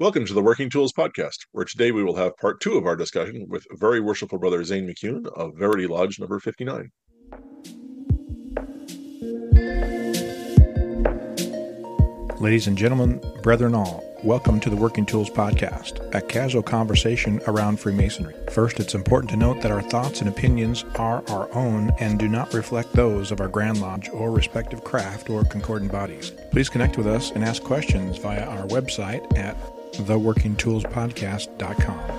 Welcome to the Working Tools Podcast, where today we will have part two of our discussion with very worshipful brother Zane McCune of Verity Lodge number 59. Ladies and gentlemen, brethren all, welcome to the Working Tools Podcast, a casual conversation around Freemasonry. First, it's important to note that our thoughts and opinions are our own and do not reflect those of our Grand Lodge or respective craft or concordant bodies. Please connect with us and ask questions via our website at theworkingtoolspodcast.com.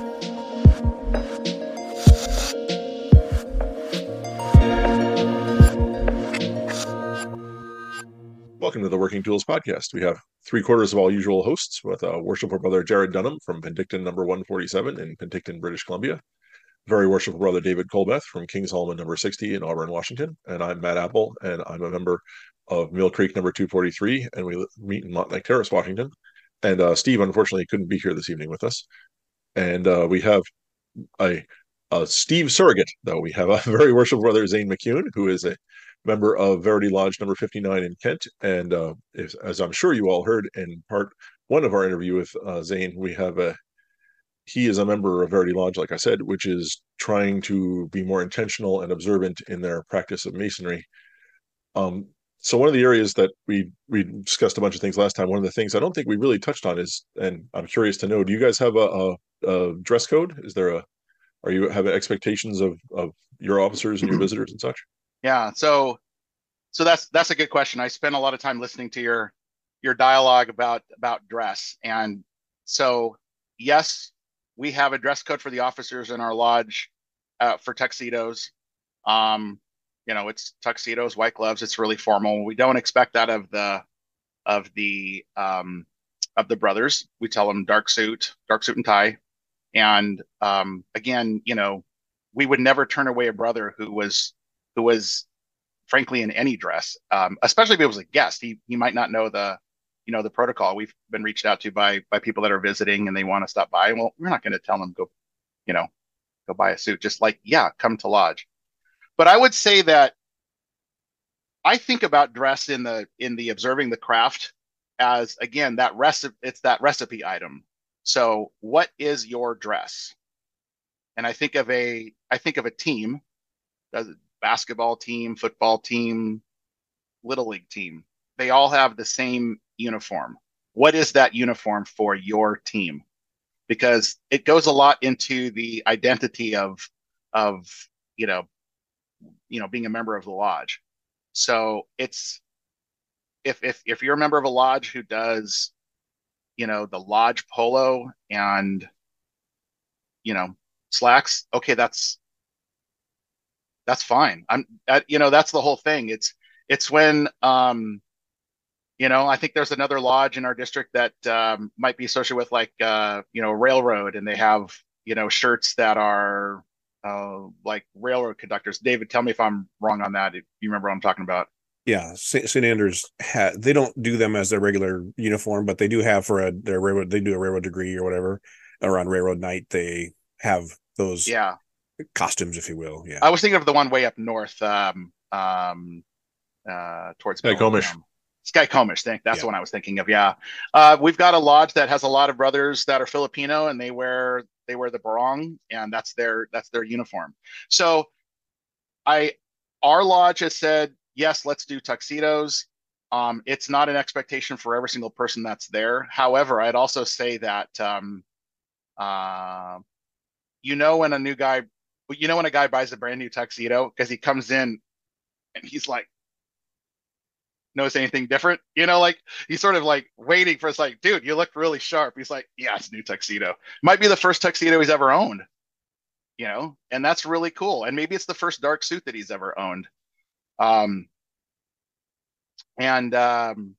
Welcome to the Working Tools Podcast. We have three quarters of all usual hosts with uh, worshipful brother Jarrod Dunham from Penticton number 147 in Penticton, British Columbia. Very worshipful brother David Colbeth from Kings Holman number 60 in Auburn, Washington. And I'm Matt Appel, and I'm a member of Mill Creek number 243, and we meet in Mountlake Terrace, Washington. And uh, Steve, unfortunately, couldn't be here this evening with us. And uh, we have a, a, Steve surrogate, though. We have a very worshipful brother, Zane McCune, who is a member of Verity Lodge number 59 in Kent. And uh, if, as I'm sure you all heard in part one of our interview with uh, Zane, we have a he is a member of Verity Lodge, like I said, which is trying to be more intentional and observant in their practice of masonry. Um, so one of the areas that we we discussed a bunch of things last time. One of the things I don't think we really touched on is, and I'm curious to know, do you guys have a, a, a dress code? Is there a are you having expectations of of your officers and your visitors and such? Yeah, so so that's that's a good question. I spent a lot of time listening to your your dialogue about about dress, and so yes, we have a dress code for the officers in our lodge uh, for tuxedos. Um, you know, it's tuxedos, white gloves. It's really formal. We don't expect that of the of the um, of the brothers. We tell them dark suit, dark suit and tie. And um, again, you know, we would never turn away a brother who was who was frankly in any dress, um, especially if it was a guest. He he might not know the you know the protocol. We've been reached out to by by people that are visiting and they want to stop by. Well, we're not going to tell them go, you know, go buy a suit. Just like yeah, come to lodge. But I would say that I think about dress in the in the observing the craft as again that recipe. It's that recipe item. So what is your dress? And I think of a I think of a team, a basketball team, football team, little league team. They all have the same uniform. What is that uniform for your team? Because it goes a lot into the identity of of you know you know being a member of the lodge. So it's if if if you're a member of a lodge who does you know the lodge polo and you know slacks okay that's that's fine. I'm that, you know that's the whole thing. It's it's when um you know i think there's another lodge in our district that um, might be associated with like uh you know railroad and they have you know shirts that are uh, like railroad conductors. David, tell me if I'm wrong on that. If you remember what I'm talking about. Yeah, St. Andrews ha- they don't do them as their regular uniform, but they do have for a their railroad. They do a railroad degree or whatever. Or on railroad night, they have those yeah costumes, if you will. Yeah, I was thinking of the one way up north, um, um, uh, towards Skykomish. Skykomish, think that's yeah. the one I was thinking of. Yeah, uh, we've got a lodge that has a lot of brothers that are Filipino, and they wear they wear the barong, and that's their that's their uniform. So, I our lodge has said yes, let's do tuxedos. Um, it's not an expectation for every single person that's there. However, I'd also say that um, uh, you know when a new guy, you know when a guy buys a brand new tuxedo because he comes in and he's like, notice anything different? You know, like he's sort of like waiting for us, like, dude, you look really sharp. He's like, yeah, it's new tuxedo. Might be the first tuxedo he's ever owned, you know, and that's really cool. And maybe it's the first dark suit that he's ever owned. Um, and um,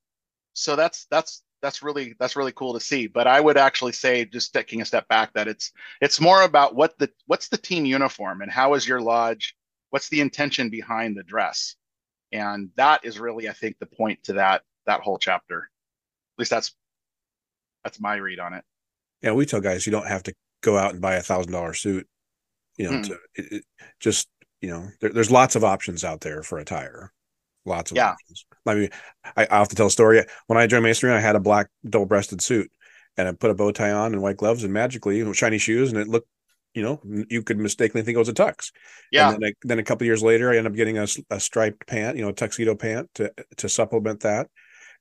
so that's that's that's really that's really cool to see. But I would actually say, just taking a step back, that it's it's more about what the what's the team uniform and how is your lodge? What's the intention behind the dress? And that is really i think the point to that that whole chapter. At least that's that's my read on it. Yeah we tell guys you don't have to go out and buy a thousand dollar suit you know mm. to it, it, just you know there, there's lots of options out there for attire. Lots of yeah. options. I mean I, I have to tell a story. When i joined masonry i had a black double breasted suit and I put a bow tie on and white gloves and magically shiny shoes, and it looked, you know, you could mistakenly think it was a tux. Yeah. And then, I, then a couple years later, I ended up getting a, a striped pant, you know, a tuxedo pant to to supplement that,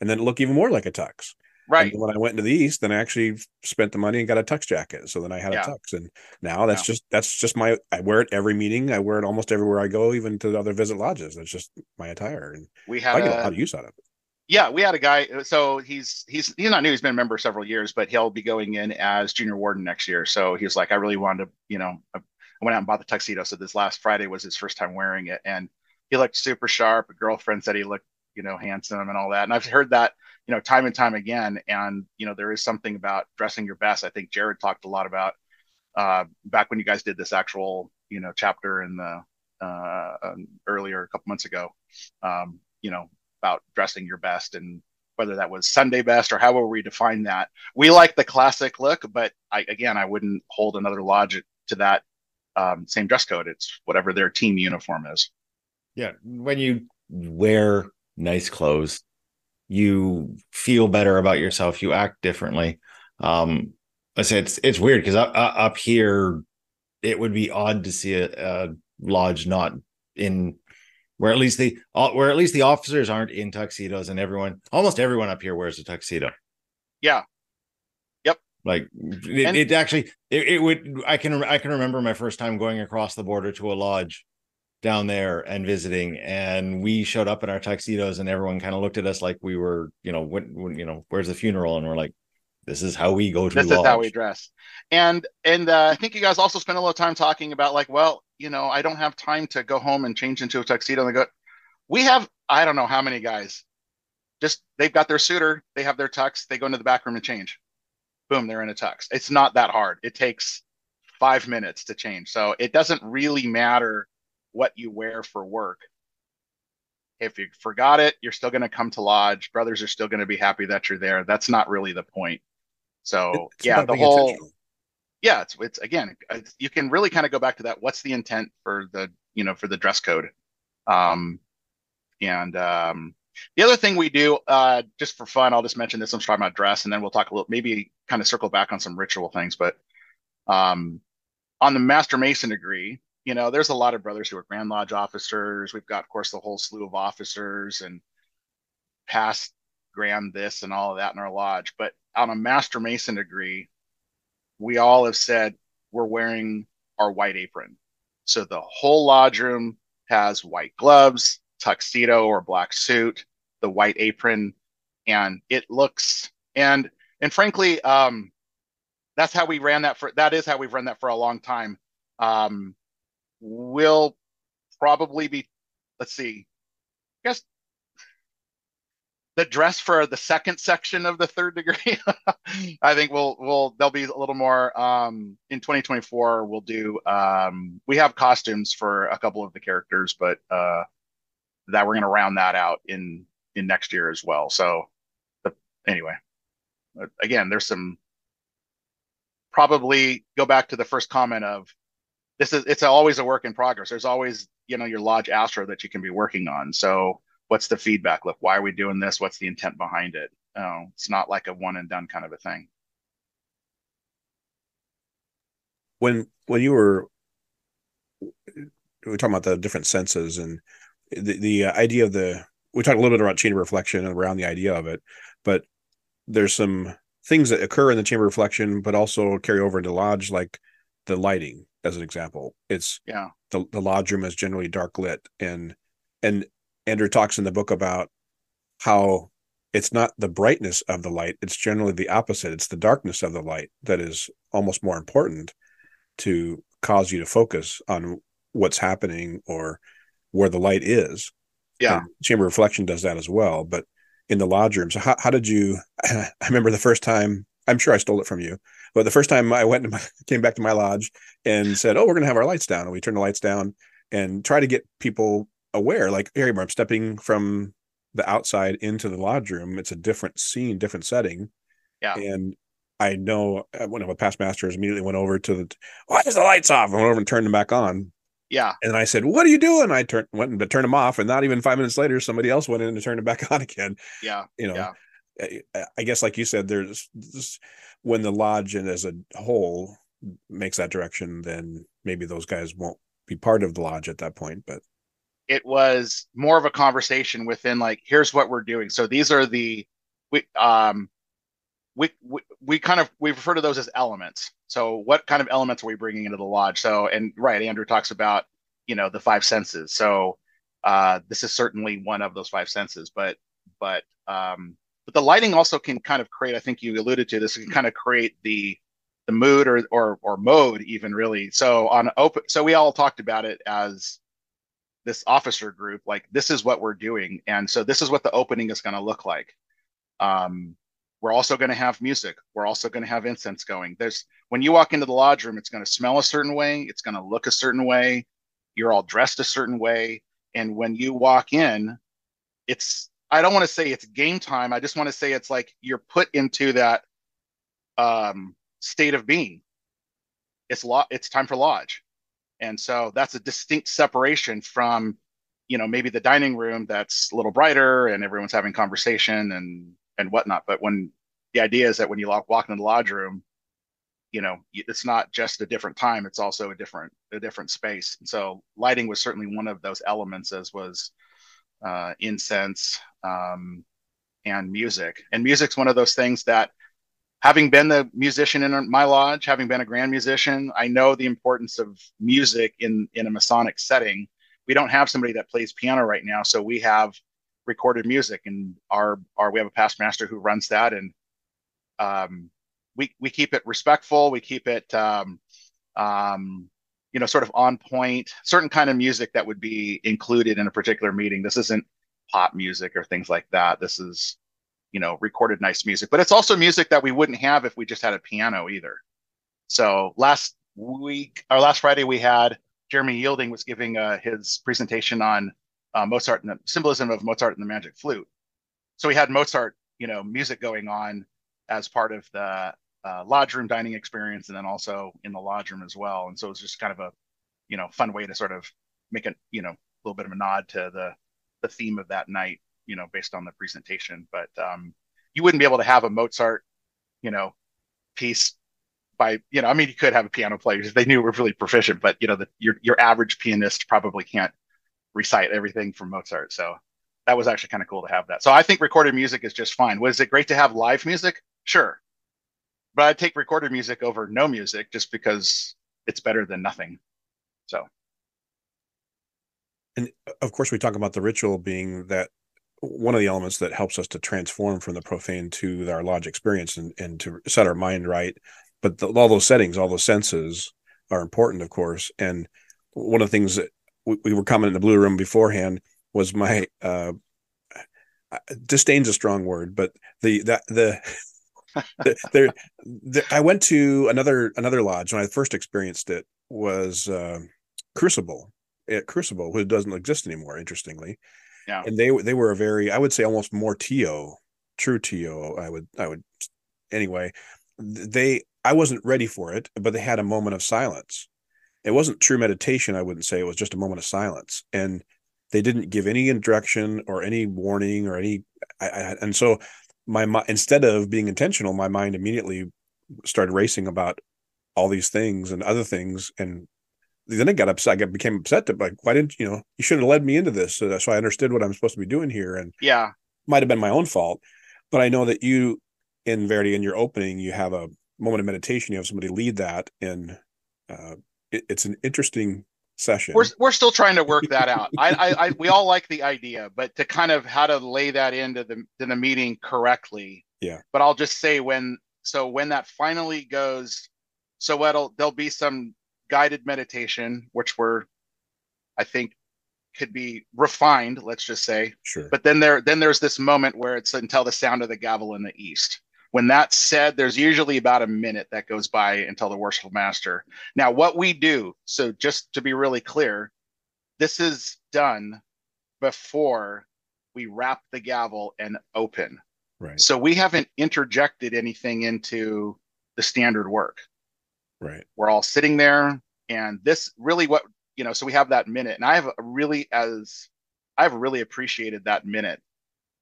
and then it looked even more like a tux. Right. And when I went into the East, then I actually spent the money and got a tux jacket. So then I had Yeah. a tux, and now that's Yeah. just that's just my. I wear it every meeting. I wear it almost everywhere I go, even to the other visit lodges. That's just my attire, and We I had get a lot a, of use out of it. Yeah, we had a guy. So he's he's he's not new. He's been a member several years, but he'll be going in as junior warden next year. So he was like, I really wanted to, you know, I went out and bought the tuxedo. So this last Friday was his first time wearing it, and he looked super sharp. A girlfriend said he looked, you know, handsome and all that. And I've heard that, you know, time and time again. And you know, there is something about dressing your best. I think Jarrod talked a lot about uh, back when you guys did this actual, you know, chapter in the uh, um, earlier a couple months ago. Um, you know, about dressing your best and whether that was Sunday best or however we define that. We like the classic look, but I, again, I wouldn't hold another lodge to that um, same dress code. It's whatever their team uniform is. Yeah, when you wear nice clothes, you feel better about yourself. You act differently. Um, I say it's it's weird because up, up here, it would be odd to see a, a lodge not in where at least the where at least the officers aren't in tuxedos and everyone almost everyone up here wears a tuxedo. Yeah. Yep. Like it, And- it actually it, it would I can I can remember my first time going across the border to a lodge down there and visiting and we showed up in our tuxedos and everyone kind of looked at us like we were you know when, when you know where's the funeral and we're like this is how we go to This lodge. is how we dress. And and uh, I think you guys also spent a lot of time talking about like, well, you know, I don't have time to go home and change into a tuxedo. And they go, we have I don't know how many guys. Just they've got their suitor, they have their tux, they go into the back room and change. Boom, they're in a tux. It's not that hard. It takes five minutes to change. So it doesn't really matter what you wear for work. If you forgot it, you're still going to come to lodge. Brothers are still going to be happy that you're there. That's not really the point. So It's yeah, the whole intentional. yeah, it's it's again, it's, you can really kind of go back to that. What's the intent for the you know for the dress code? Um, and um, the other thing we do, uh, just for fun, I'll just mention this. I'm talking about dress, and then we'll talk a little, maybe kind of circle back on some ritual things. But um, on the Master Mason degree, you know, there's a lot of brothers who are Grand Lodge officers. We've got, of course, the whole slew of officers and past Grand this and all of that in our lodge. But on a Master Mason degree, we all have said we're wearing our white apron. So the whole lodge room has white gloves, tuxedo or black suit, the white apron, and it looks and and frankly, um, that's how we ran that for that is how we've run that for a long time. Um, we'll probably be let's see, I guess the dress for the second section of the third degree. I think we'll we'll there'll be a little more um in 2024 we'll do um we have costumes for a couple of the characters but uh that we're going to round that out in in next year as well. So but anyway, again there's some probably go back to the first comment of this is it's always a work in progress. There's always, you know, your lodge astro that you can be working on. So what's the feedback look? Why are we doing this? What's the intent behind it? Oh, it's not like a one and done kind of a thing. when when you were we were talking about the different senses and the, the uh, idea of the we talked a little bit about chamber reflection and around the idea of it but there's some things that occur in the chamber reflection but also carry over into lodge like the lighting as an example it's Yeah. the, the lodge room is generally dark lit and and andrew talks in the book about how it's not the brightness of the light it's generally the opposite it's the darkness of the light that is almost more important to cause you to focus on what's happening or where the light is. Yeah. And chamber reflection does that as well. But in the lodge room, so how, how did you? I remember the first time. I'm sure I stole it from you, but the first time I went and came back to my lodge and said, "Oh, we're going to have our lights down," and we turned the lights down and try to get people aware. Like, here I'm stepping from the outside into the lodge room. It's a different scene, different setting. Yeah. And I know uh, one of the past masters immediately went over to the why is the lights off? I went over and turned them back on. Yeah. And I said, What are you doing? I turned went and turned them off. And not even five minutes later, somebody else went in and turned them back on again. Yeah. You know, Yeah. I guess, like you said, there's this, when the lodge and as a whole makes that direction, then maybe those guys won't be part of the lodge at that point. But it was more of a conversation within like, here's what we're doing. So these are the we um we, we we kind of we refer to those as elements. So what kind of elements are we bringing into the lodge? So and right, Andrew talks about you know the five senses. So uh, this is certainly one of those five senses, but but um, but the lighting also can kind of create. I think you alluded to this. Can kind of create the the mood or or or mode even really. So on open. So we all talked about it as this officer group. Like this is what we're doing, and so this is what the opening is going to look like. Um, we're also going to have music. We're also going to have incense going. There's when you walk into the lodge room, it's going to smell a certain way. It's going to look a certain way. You're all dressed a certain way, and when you walk in, it's I don't want to say it's game time. I just want to say it's like you're put into that um, state of being. It's lo- It's time for lodge, and so that's a distinct separation from, you know, maybe the dining room that's a little brighter and everyone's having conversation and and whatnot. But when the idea is that when you walk, into the lodge room, you know, it's not just a different time; it's also a different a different space. And so lighting was certainly one of those elements, as was uh, incense, um, and music. And music's one of those things that, having been the musician in my lodge, having been a grand musician, I know the importance of music in in a Masonic setting. We don't have somebody that plays piano right now, so we have recorded music, and our our we have a past master who runs that, and um, we we keep it respectful. We keep it um, um, you know sort of on point certain kind of music that would be included in a particular meeting this isn't pop music or things like that this is you know recorded nice music but it's also music that we wouldn't have if we just had a piano either. So last week or last friday we had jeremy yielding was giving uh, his presentation on uh, mozart and the symbolism of mozart and the magic flute. So we had mozart you know music going on as part of the uh, lodge room dining experience and then also in the lodge room as well. And so it's just kind of a, you know, fun way to sort of make a, you know, a little bit of a nod to the, the theme of that night, you know, based on the presentation. But um, you wouldn't be able to have a Mozart, you know, piece by, you know, I mean, you could have a piano player because they knew were really proficient, but you know, the, your, your average pianist probably can't recite everything from Mozart. So that was actually kind of cool to have that. So I think recorded music is just fine. Was it great to have live music? Sure but I take recorded music over no music just because it's better than nothing. So, and of course, we talk about the ritual being that one of the elements that helps us to transform from the profane to our lodge experience and, and to set our mind right. But the, all those settings, all those senses are important, of course. And one of the things that we, we were commenting in the blue room beforehand was my uh, disdain's a strong word, but the that the there, there, I went to another another lodge when I first experienced it was uh, Crucible at Crucible, who doesn't exist anymore. Interestingly, yeah, and they they were a very I would say almost more TO, true TO. I would I would anyway. They I wasn't ready for it, but they had a moment of silence. It wasn't true meditation. I wouldn't say it was just a moment of silence, and they didn't give any direction or any warning or any. I, I, and so my instead of being intentional, my mind immediately started racing about all these things and other things, and then I got upset. I got, became upset to like, why didn't you know? You should have led me into this, so, so I understood what I'm supposed to be doing here. And yeah, might have been my own fault, but I know that you, in Verity, in your opening, you have a moment of meditation. You have somebody lead that, and uh, it, it's an interesting session. We're, we're still trying to work that out. I, I, I, we all like the idea, but to kind of how to lay that into the to the meeting correctly. Yeah. But I'll just say when so when that finally goes, so what'll there'll be some guided meditation, which we're, I think, could be refined. Let's just say. Sure. But then there then there's this moment where it's until the sound of the gavel in the east. When that's said, there's usually about a minute that goes by until the worshipful master. Now, what we do, so just to be really clear, this is done before we rap the gavel and open. Right. So we haven't interjected anything into the standard work. Right. We're all sitting there, and this really what you know. So we have that minute, and I have really as I've really appreciated that minute.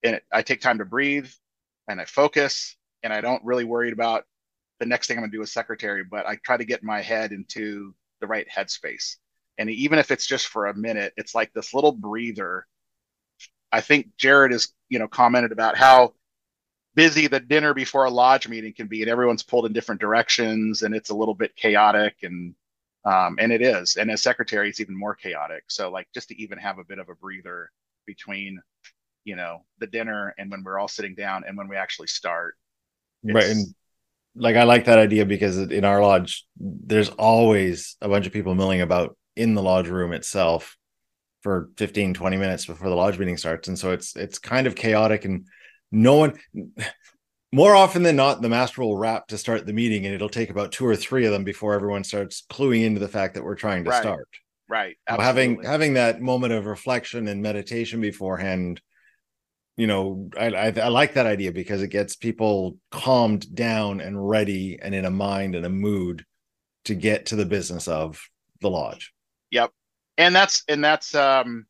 And I take time to breathe and I focus and I don't really worry about the next thing I'm going to do as secretary, but I try to get my head into the right headspace. And even if it's just for a minute, it's like this little breather. I think Jarrod has, you know, commented about how busy the dinner before a lodge meeting can be, and everyone's pulled in different directions, and it's a little bit chaotic, and um, and it is. And as secretary, it's even more chaotic. So like just to even have a bit of a breather between, you know, the dinner and when we're all sitting down and when we actually start. Right, and like I like that idea because in our lodge, there's always a bunch of people milling about in the lodge room itself for 15 20 minutes before the lodge meeting starts and so it's it's kind of chaotic and no one more often than not the master will rap to start the meeting and it'll take about two or three of them before everyone starts cluing into the fact that we're trying to right. start. Right. Having having that moment of reflection and meditation beforehand you know I, I, I like that idea because it gets people calmed down and ready and in a mind and a mood to get to the business of the lodge. Yep. And that's and that's um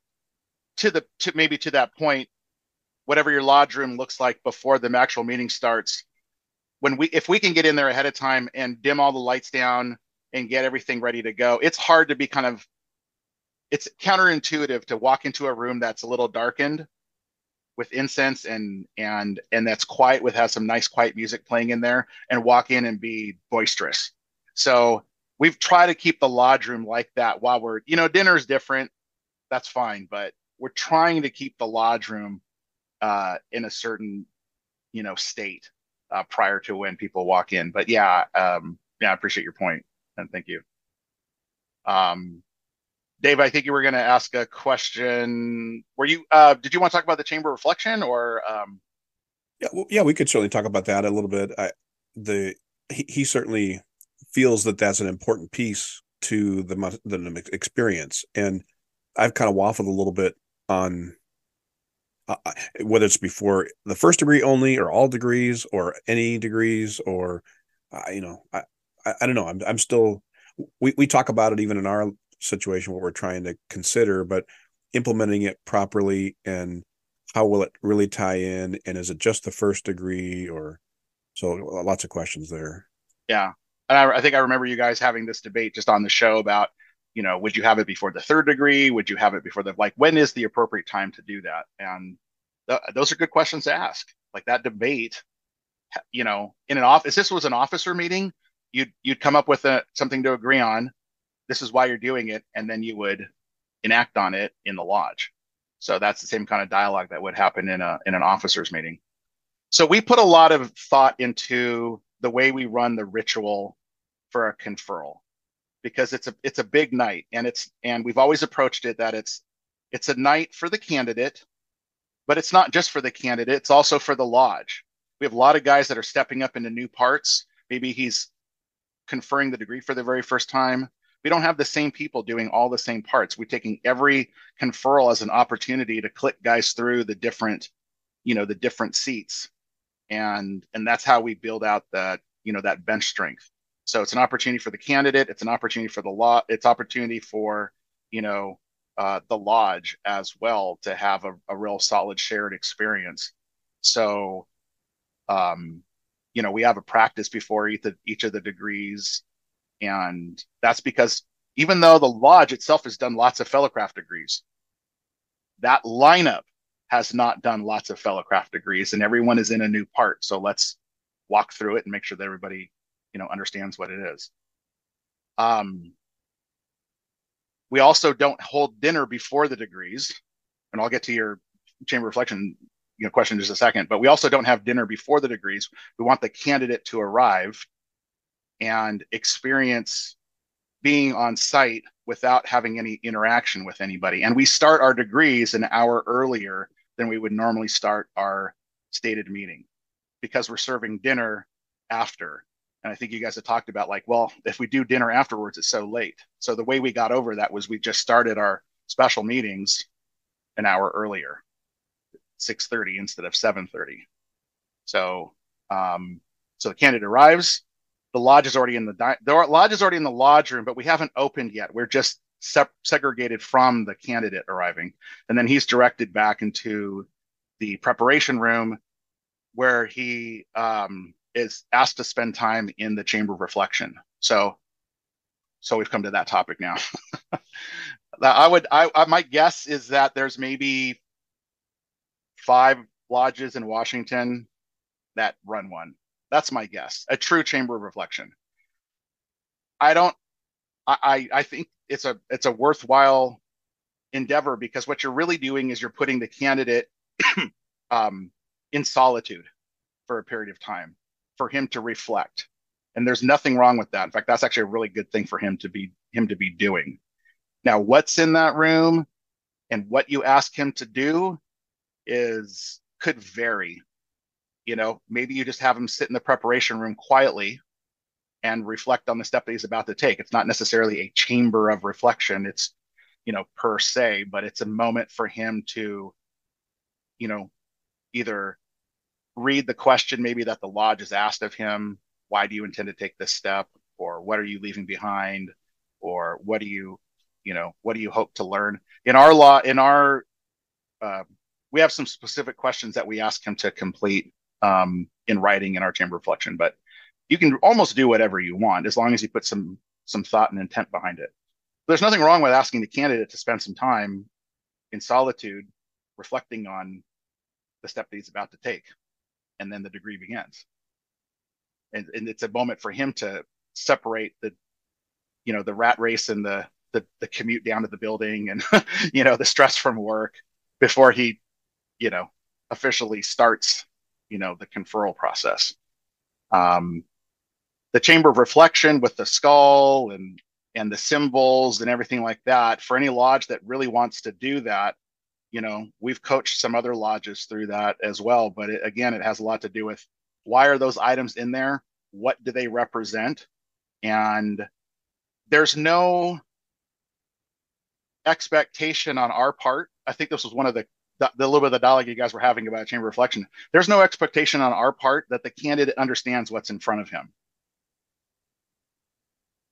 to the to maybe to that point whatever your lodge room looks like before the actual meeting starts when we if we can get in there ahead of time and dim all the lights down and get everything ready to go it's hard to be kind of it's counterintuitive to walk into a room that's a little darkened with incense and and and that's quiet with has some nice quiet music playing in there and walk in and be boisterous. So we've tried to keep the lodge room like that while we're you know dinner's different. That's fine but we're trying to keep the lodge room uh, in a certain you know state uh, prior to when people walk in. But yeah, um, yeah, I appreciate your point and thank you. Um, Dave, I think you were going to ask a question. Were you? Uh, did you want to talk about the chamber reflection or? Um... Yeah, well, yeah, we could certainly talk about that a little bit. I, the he, he certainly feels that that's an important piece to the the experience, and I've kind of waffled a little bit on uh, whether it's before the first degree only or all degrees or any degrees or uh, you know I, I, I don't know. I'm I'm still we we talk about it even in our situation what we're trying to consider but implementing it properly and how will it really tie in and is it just the first degree or so lots of questions there. Yeah. And I, I think I remember you guys having this debate just on the show about you know, would you have it before the third degree? Would you have it before the like? When is the appropriate time to do that? And th- those are good questions to ask. Like that debate, you know, in an office. This was an officer meeting. You'd you'd come up with a, something to agree on. This is why you're doing it, and then you would enact on it in the lodge. So that's the same kind of dialogue that would happen in a in an officers meeting. So we put a lot of thought into the way we run the ritual for a conferral because it's a it's a big night. And it's and we've always approached it that it's it's a night for the candidate but it's not just for the candidate it's also for the lodge. We have a lot of guys that are stepping up into new parts. Maybe he's conferring the degree for the very first time. We don't have the same people doing all the same parts. We're taking every conferral as an opportunity to click guys through the different you know the different seats. And and that's how we build out that you know that bench strength so it's an opportunity for the candidate. It's an opportunity for the law. It's opportunity for you know uh, the lodge as well to have a, a real solid shared experience. So, um, you know, we have a practice before each of, each of the degrees, and that's because even though the lodge itself has done lots of fellowcraft degrees, that lineup has not done lots of fellowcraft degrees, and everyone is in a new part. So let's walk through it and make sure that everybody you know understands what it is. Um, we also don't hold dinner before the degrees, and I'll get to your chamber reflection you know question in just a second. But we also don't have dinner before the degrees. We want the candidate to arrive and experience being on site without having any interaction with anybody. And we start our degrees an hour earlier than we would normally start our stated meeting because we're serving dinner after. And I think you guys have talked about like, well, if we do dinner afterwards, it's so late. So the way we got over that was we just started our special meetings an hour earlier, 6:30 instead of 7:30. So um, so the candidate arrives. The lodge is already in the di- the lodge is already in the lodge room, but we haven't opened yet. We're just sep- segregated from the candidate arriving, and then he's directed back into the preparation room where he um, is asked to spend time in the chamber of reflection. So, so we've come to that topic now. I would, I, I, my guess is that there's maybe five lodges in Washington that run one. That's my guess. A true chamber of reflection. I don't. I I think it's a it's a worthwhile endeavor because what you're really doing is you're putting the candidate um, in solitude for a period of time for him to reflect. And there's nothing wrong with that. In fact that's actually a really good thing for him to be him to be doing. Now what's in that room and what you ask him to do is could vary. You know maybe you just have him sit in the preparation room quietly and reflect on the step that he's about to take. It's not necessarily a chamber of reflection. It's you know, per se, but it's a moment for him to, you know, either read the question maybe that the lodge has asked of him, why do you intend to take this step? Or what are you leaving behind? Or what do you, you know, what do you hope to learn? In our law, in our, uh, we have some specific questions that we ask him to complete um, in writing in our chamber reflection, but you can almost do whatever you want as long as you put some some thought and intent behind it there's nothing wrong with asking the candidate to spend some time in solitude reflecting on the step that he's about to take and then the degree begins. And, and it's a moment for him to separate the you know the rat race and the the, the commute down to the building and you know the stress from work before he you know officially starts you know the conferral process. Um the chamber of reflection with the skull and and the symbols and everything like that for any lodge that really wants to do that you know we've coached some other lodges through that as well but it, again it has a lot to do with why are those items in there? What do they represent? And there's no expectation on our part. I think this was one of the the, the little bit of the dialogue you guys were having about chamber reflection. There's no expectation on our part that the candidate understands what's in front of him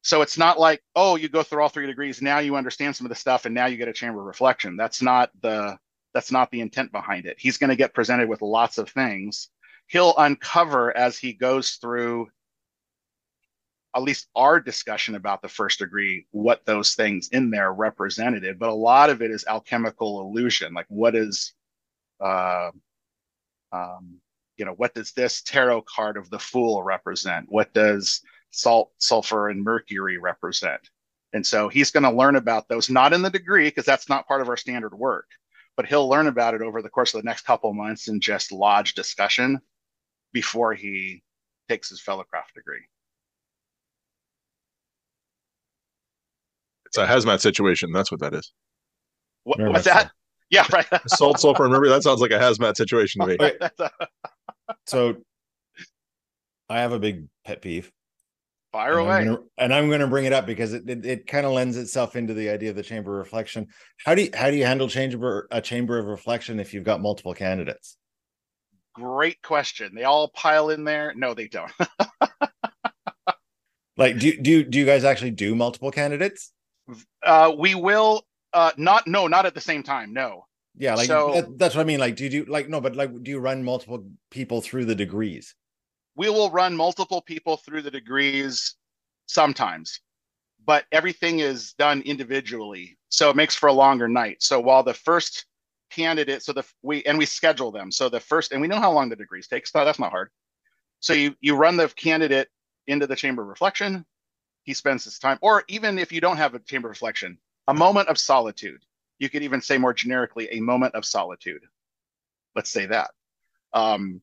so it's not like, oh, you go through all three degrees, now you understand some of the stuff, and now you get a chamber of reflection. That's not the that's not the intent behind it. He's going to get presented with lots of things. He'll uncover as he goes through at least our discussion about the first degree, what those things in there represented. But a lot of it is alchemical illusion. Like what is uh, um, you know, what does this tarot card of the fool represent? What does salt, sulfur, and mercury represent. And so he's going to learn about those, not in the degree, because that's not part of our standard work, but he'll learn about it over the course of the next couple of months in just lodge discussion before he takes his fellowcraft degree. It's a hazmat situation. That's what that is. What, what's that? Yeah, right. Salt, sulfur, and mercury. That sounds like a hazmat situation to me. so I have a big pet peeve. Fire and away. I'm gonna, and I'm going to bring it up because it, it, it kind of lends itself into the idea of the chamber of reflection. How do you how do you handle chamber a chamber of reflection if you've got multiple candidates? Great question. They all pile in there. No, they don't. like do do do you guys actually do multiple candidates? Uh, we will uh, not no not at the same time. No. Yeah, like so, that, that's what I mean. Like, do you do like no, but like, do you run multiple people through the degrees? We will run multiple people through the degrees sometimes, but everything is done individually. So it makes for a longer night. So while the first candidate, so the we and we schedule them. So the first, and we know how long the degrees take. So that's not hard. So you you run the candidate into the chamber of reflection. He spends his time, or even if you don't have a chamber of reflection, a moment of solitude. You could even say more generically, a moment of solitude. Let's say that. Um,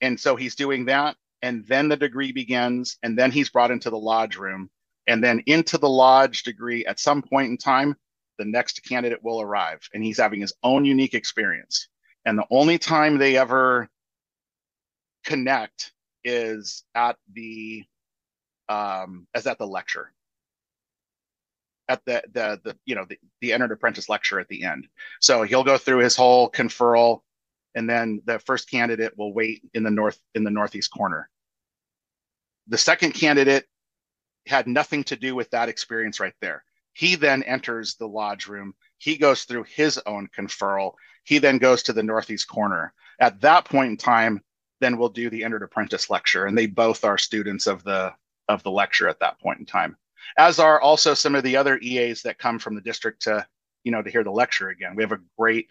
and so he's doing that and then the degree begins and then he's brought into the lodge room and then into the lodge degree at some point in time the next candidate will arrive and he's having his own unique experience. And the only time they ever connect is at the um as at the lecture. At the the the you know the, the entered apprentice lecture at the end. So he'll go through his whole conferral and then the first candidate will wait in the north in the northeast corner. The second candidate had nothing to do with that experience right there. He then enters the lodge room. He goes through his own conferral. He then goes to the northeast corner. At that point in time, then we'll do the entered apprentice lecture, and they both are students of the of the lecture at that point in time. As are also some of the other EAs that come from the district to you know to hear the lecture again. We have a great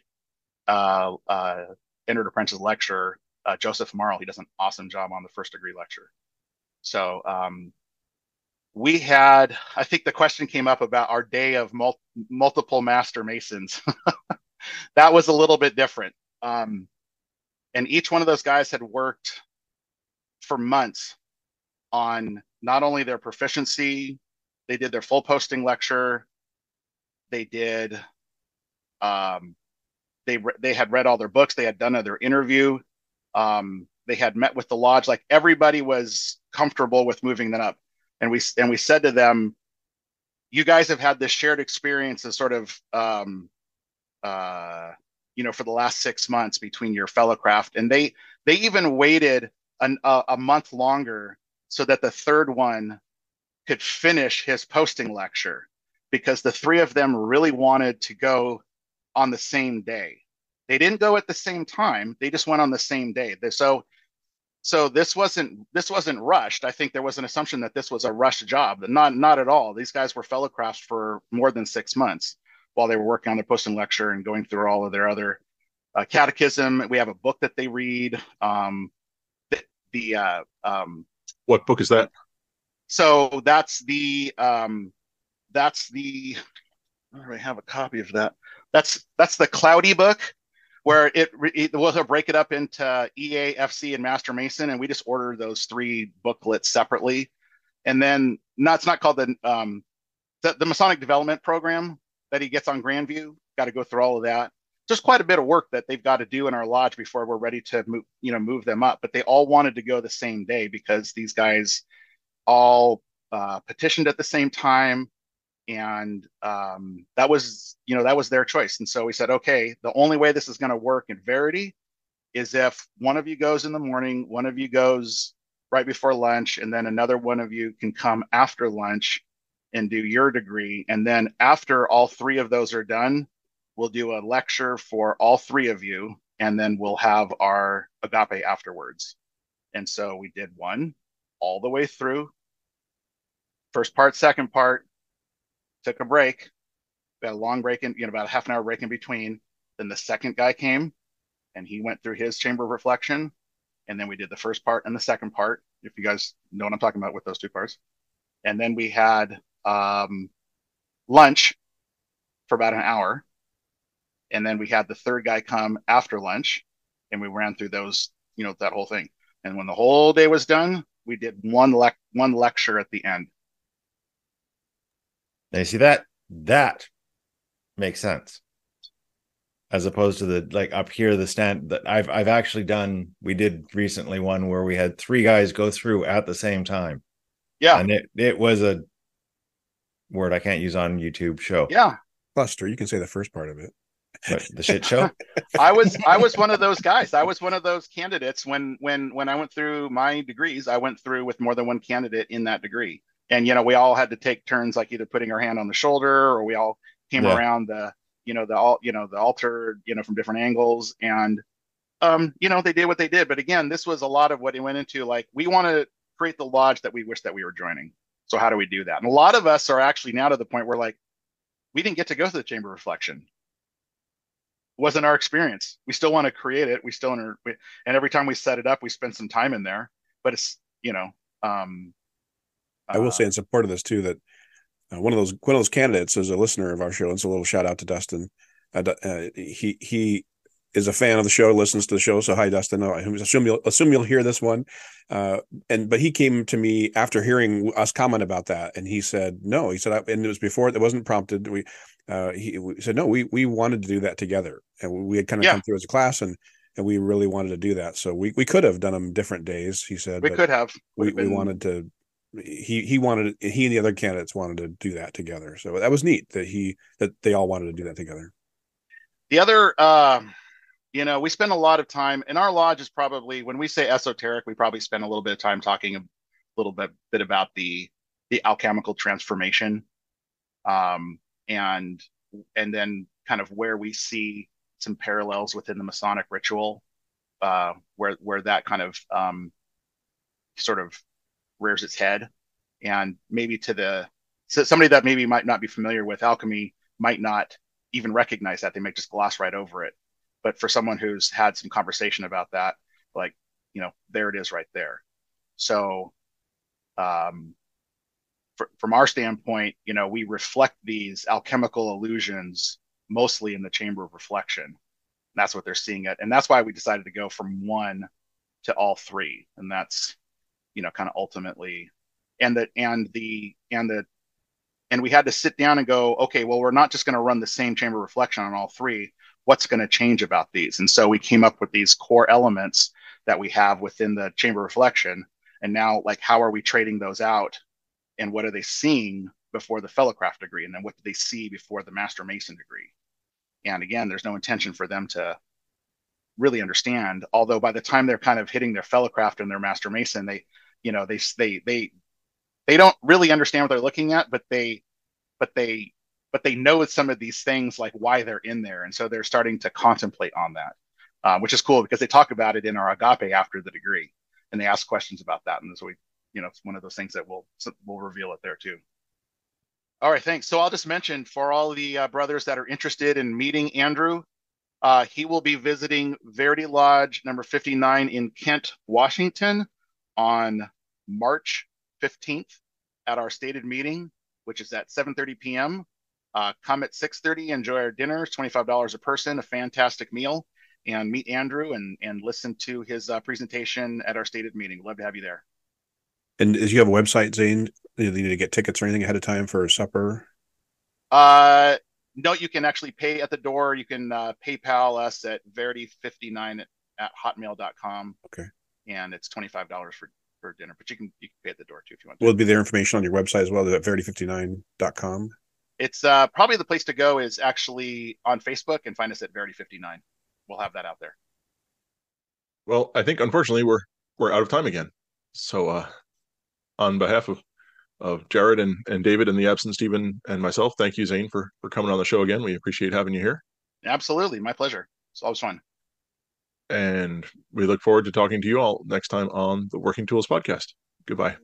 uh, uh, entered apprentice lecturer, uh, Joseph Marl. He does an awesome job on the first degree lecture. So um, we had, I think the question came up about our day of mul- multiple master masons. that was a little bit different. Um, and each one of those guys had worked for months on not only their proficiency, they did their full posting lecture, they did, um, they they had read all their books, they had done their interview, um, they had met with the lodge. Like everybody was comfortable with moving them up and we and we said to them, "You guys have had this shared experience as sort of, um, uh, you know, for the last six months between your fellow craft." And they they even waited an, a, a month longer so that the third one could finish his posting lecture because the three of them really wanted to go on the same day. They didn't go at the same time; they just went on the same day. So so this wasn't this wasn't rushed. I think there was an assumption that this was a rushed job. Not not at all. These guys were fellow crafts for more than six months while they were working on their posting lecture and going through all of their other uh, catechism. We have a book that they read um, the, the uh, um, what book is that? So that's the um, that's the I have a copy of that? That's that's the cloudy book where it, it we'll break it up into EA, FC, and Master Mason, and we just order those three booklets separately. And then no, it's not called the um, the, the Masonic Development Program that he gets on Grandview. Got to go through all of that. Just quite a bit of work that they've got to do in our lodge before we're ready to move, you know, move them up. But they all wanted to go the same day because these guys all uh, petitioned at the same time and um, that was you know that was their choice. And so we said okay the only way this is going to work in verity is if one of you goes in the morning one of you goes right before lunch and then another one of you can come after lunch and do your degree. And then after all three of those are done we'll do a lecture for all three of you and then we'll have our agape afterwards. And so we did one all the way through. First part second part took a break. We had a long break in, you know, about a half an hour break in between. Then the second guy came and he went through his chamber of reflection. And then we did the first part and the second part, if you guys know what I'm talking about with those two parts. And then we had um, lunch for about an hour. And then we had the third guy come after lunch and we ran through those, you know, that whole thing. And when the whole day was done, we did one lec- one lecture at the end. Now you see that that makes sense. As opposed to the like up here, the stand that I've I've actually done. We did recently one where we had three guys go through at the same time. Yeah, and it it was a word I can't use on YouTube show. Yeah, cluster. You can say the first part of it. What, the shit show. I was I was one of those guys. I was one of those candidates when when when I went through my degrees. I went through with more than one candidate in that degree and you know we all had to take turns like either putting our hand on the shoulder or we all came yeah. around the you know the all you know the altar you know from different angles and um you know they did what they did. But again this was a lot of what it went into like we want to create the lodge that we wish that we were joining. So how do we do that? And a lot of us are actually now to the point where like we didn't get to go to the chamber reflection. It wasn't our experience. We still want to create it. We still and every time we set it up we spend some time in there but it's you know um I will say in support of this too that uh, one of those one of those candidates is a listener of our show. It's a little shout out to Dustin. Uh, uh, he he is a fan of the show, listens to the show. So hi, Dustin. I assume you'll assume you'll hear this one. Uh, and but he came to me after hearing us comment about that, and he said no. He said, I, and it was before it wasn't prompted. We uh, he said no. We we wanted to do that together, and we had kind of yeah. come through as a class, and and we really wanted to do that. So we we could have done them different days. He said we could have. We, been... we wanted to he he wanted he and the other candidates wanted to do that together. So that was neat that he that they all wanted to do that together. The other, uh, you know, we spend a lot of time in our lodge is probably when we say esoteric, we probably spend a little bit of time talking a little bit bit about the the alchemical transformation, um, and and then kind of where we see some parallels within the Masonic ritual. uh, where where that kind of um, sort of rears its head, and maybe to the so somebody that maybe might not be familiar with alchemy might not even recognize that they might just gloss right over it. But for someone who's had some conversation about that, like you know, there it is right there. So, um, from our standpoint, you know, we reflect these alchemical illusions mostly in the chamber of reflection. That's what they're seeing it, and that's why we decided to go from one to all three, and that's you know kind of ultimately, and the and the and the and we had to sit down and go, okay, well, we're not just going to run the same chamber reflection on all three. What's going to change about these? And so we came up with these core elements that we have within the chamber reflection. And now, like, how are we trading those out? And what are they seeing before the fellowcraft degree? And then what do they see before the master mason degree? And again, there's no intention for them to really understand. Although by the time they're kind of hitting their fellowcraft and their master mason, they, you know, they they they they don't really understand what they're looking at, but they but they but they know some of these things like why they're in there, and so they're starting to contemplate on that, uh, which is cool because they talk about it in our agape after the degree, and they ask questions about that, and so we, you know, it's one of those things that we'll we'll reveal it there too. All right, thanks. So I'll just mention for all the uh, brothers that are interested in meeting Andrew, uh, he will be visiting Verity Lodge number 59 in Kent, Washington on March 15th at our stated meeting, which is at 7.30 p.m. Uh, come at 6.30, enjoy our dinner, $25 a person, a fantastic meal, and meet Andrew and, and listen to his uh, presentation at our stated meeting. Love to have you there. And do you have a website, Zane? Do you need to get tickets or anything ahead of time for supper? Uh, no, you can actually pay at the door. You can uh, PayPal us at verity59 at hotmail.com. Okay. And it's $25 for, for dinner, but you can you can pay at the door too if you want to. Will it be there information on your website as well at verity59.com? It's uh, probably the place to go is actually on Facebook and find us at Verity59. We'll have that out there. Well, I think unfortunately we're we're out of time again. So uh on behalf of of Jarrod and, and David and the absent Steven and myself, thank you, Zane, for for coming on the show again. We appreciate having you here. Absolutely, my pleasure. It's always fun. And we look forward to talking to you all next time on the Working Tools podcast. Goodbye.